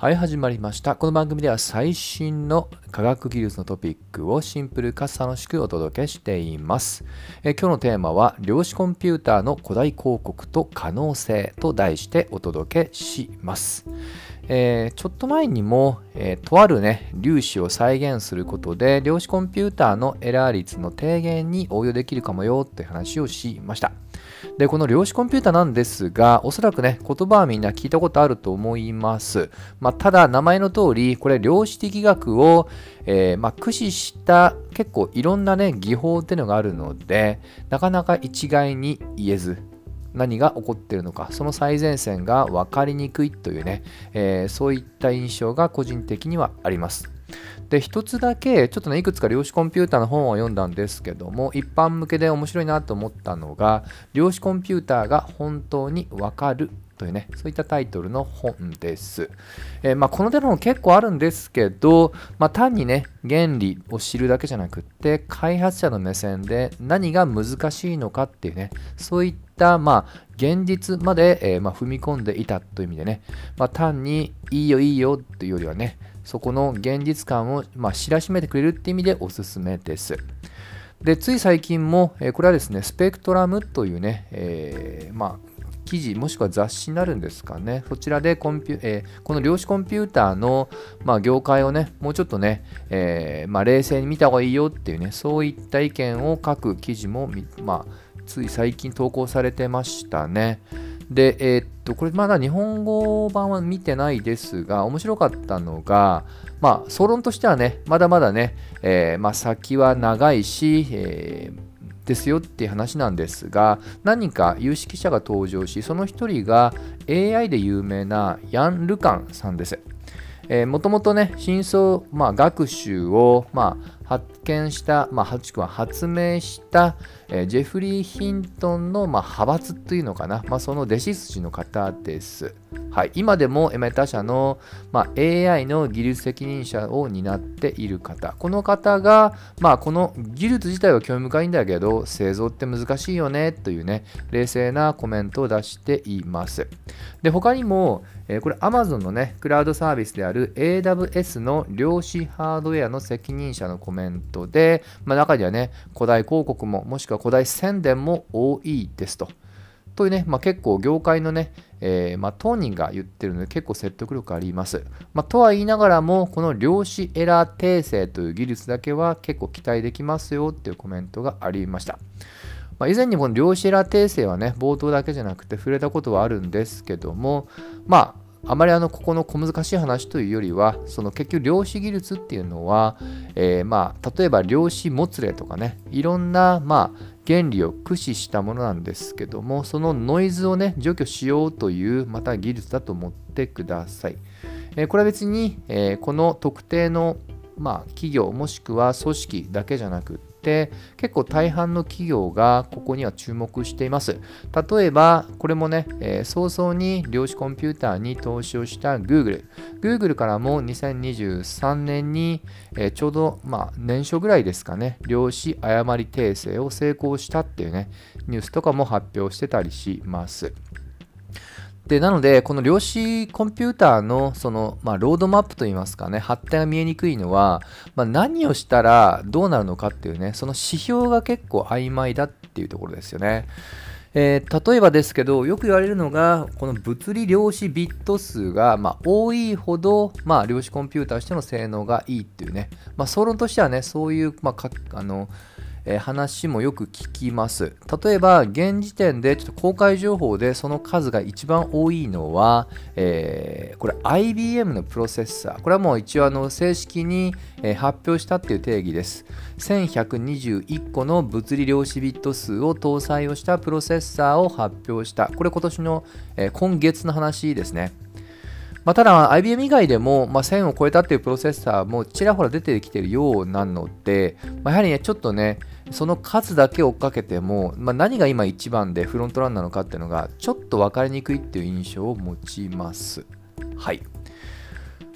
はい、始まりました。この番組では最新の科学技術のトピックをシンプルかつ楽しくお届けしています。え今日のテーマは量子コンピューターの古代広告と可能性と題してお届けします。えー、ちょっと前にも、えー、とあるね、粒子を再現することで量子コンピューターのエラー率の低減に応用できるかもよって話をしました。で、この量子コンピューターなんですが、おそらくね、言葉はみんな聞いたことあると思います。まあ、ただ、名前の通り、これ量子力学を、えー、まあ、駆使した結構いろんなね、技法っていうのがあるので、なかなか一概に言えず、何が起こっているのか、その最前線が分かりにくいというね、えー、そういった印象が個人的にはあります。で、一つだけ、ちょっとね、いくつか量子コンピューターの本を読んだんですけども、一般向けで面白いなと思ったのが、量子コンピューターが本当にわかるというね、そういったタイトルの本です。えー、まあ、この手の本結構あるんですけど、まあ、単にね、原理を知るだけじゃなくって、開発者の目線で何が難しいのかっていうね、そういったまあ現実まで、えー、まあ、踏み込んでいたという意味でね、まあ、単にいいよいいよというよりはね、そこの現実感を、まあ、知らしめてくれるって意味でおすすめです。で、つい最近も、えー、これはですね、スペクトラムというね、えー、まあ、記事もしくは雑誌になるんですかね。そちらでコンピュ、えー、この量子コンピューターの、まあ、業界をね、もうちょっとね、えー、まあ、冷静に見た方がいいよっていうね、そういった意見を書く記事も、まあ、つい最近投稿されてましたね。で、えー、っと、これまだ日本語版は見てないですが、面白かったのが、まあ、総論としてはね、まだまだね、えー、まあ、先は長いし、えーですよっていう話なんですが何か有識者が登場しその一人が AI で有名なヤン・ルカンさんです。もともとね真相、まあ、学習を、まあ、発見した、まあ、は発明した、えー、ジェフリー・ヒントンの、まあ、派閥というのかな、まあ、その弟子筋の方です。はい、今でもメタ社の、まあ、AI の技術責任者を担っている方。この方が、まあ、この技術自体は興味深いんだけど、製造って難しいよねというね、冷静なコメントを出しています。で、他にも、えー、これ Amazon のね、クラウドサービスである AWS の量子ハードウェアの責任者のコメントで、まあ、中にはね、古代広告も、もしくは古代宣伝も多いですと。というね、まあ、結構業界のね、えー、まあ、当人が言ってるので結構説得力あります。まあ、とは言いながらも、この量子エラー訂正という技術だけは結構期待できますよっていうコメントがありました。まあ、以前にこの量子エラー訂正はね、冒頭だけじゃなくて触れたことはあるんですけども、まあ、あまりあのここの小難しい話というよりはその結局量子技術っていうのは、えー、まあ例えば量子もつれとかねいろんなまあ原理を駆使したものなんですけどもそのノイズをね除去しようというまた技術だと思ってください、え、これは別に、え、この特定のまあ、企業もしくは組織だけじゃなくって結構大半の企業がここには注目しています。例えばこれもね、えー、早々に量子コンピューターに投資をした Google。Google からも2023年に、えー、ちょうど、まあ、年初ぐらいですかね、量子誤り訂正を成功したっていうね、ニュースとかも発表してたりします。で、なので、この量子コンピューターの、その、まあ、ロードマップといいますかね、発展が見えにくいのは、まあ、何をしたらどうなるのかっていうね、その指標が結構曖昧だっていうところですよね。えー、例えばですけど、よく言われるのが、この物理量子ビット数が、まあ、多いほど、まあ、量子コンピューターとしての性能がいいっていうね、まあ、総論としてはね、そういう、まあ、あの、え、話もよく聞きます。例えば、現時点でちょっと公開情報でその数が一番多いのは、えー、これ IBM のプロセッサー。これはもう一応あの正式に、え、発表したっていう定義です。1121個の物理量子ビット数を搭載をしたプロセッサーを発表した。これ今年の、え、今月の話ですね。まあ、ただ IBM 以外でも、まあ、1000を超えたっていうプロセッサーもちらほら出てきてるようなので、まあ、やはりね、ちょっとね、その数だけ追っかけても、まあ、何が今一番でフロントランなのかっていうのがちょっと分かりにくいっていう印象を持ちます。はい。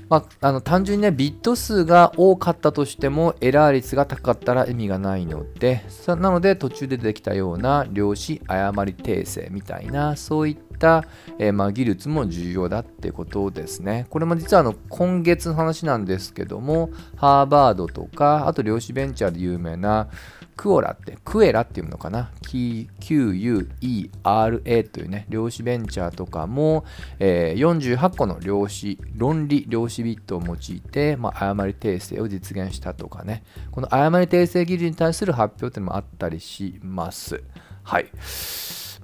まあ、あの単純にねビット数が多かったとしてもエラー率が高かったら意味がないのでなので途中で出てきたような量子誤り訂正みたいなそういった、えー、まあ、技術も重要だってことですね。これも実はあの今月の話なんですけどもハーバードとかあと量子ベンチャーで有名なクオラって、クエラっていうのかな ?QUERA というね、量子ベンチャーとかも、えー、48個の量子、論理量子ビットを用いて、まあ、誤り訂正を実現したとかね、この誤り訂正技術に対する発表っていうのもあったりします。はい。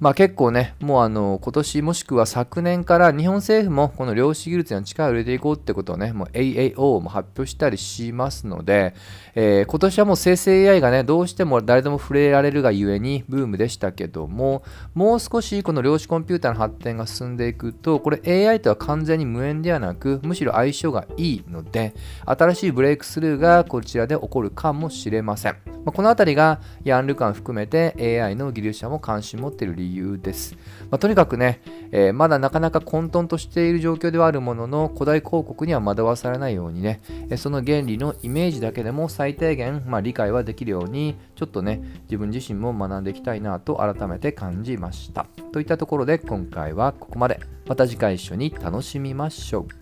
まあ、結構ね、もうあの今年もしくは昨年から日本政府もこの量子技術に力を入れていこうってことをね、もう AAO も発表したりしますので、えー、今年はもう生成 AI がね、どうしても誰でも触れられるがゆえにブームでしたけども、もう少しこの量子コンピューターの発展が進んでいくと、これ AI とは完全に無縁ではなく、むしろ相性がいいので、新しいブレイクスルーがこちらで起こるかもしれません。まあ、このあたりがヤン・ルカン含めて AI の技術者も関心持っている理由理由です。まあ、とにかくね、えー、まだなかなか混沌としている状況ではあるものの、古代広告には惑わされないようにね、えその原理のイメージだけでも最低限、まあ、理解はできるように、ちょっとね、自分自身も学んでいきたいなと改めて感じました。といったところで今回はここまで。また次回一緒に楽しみましょう。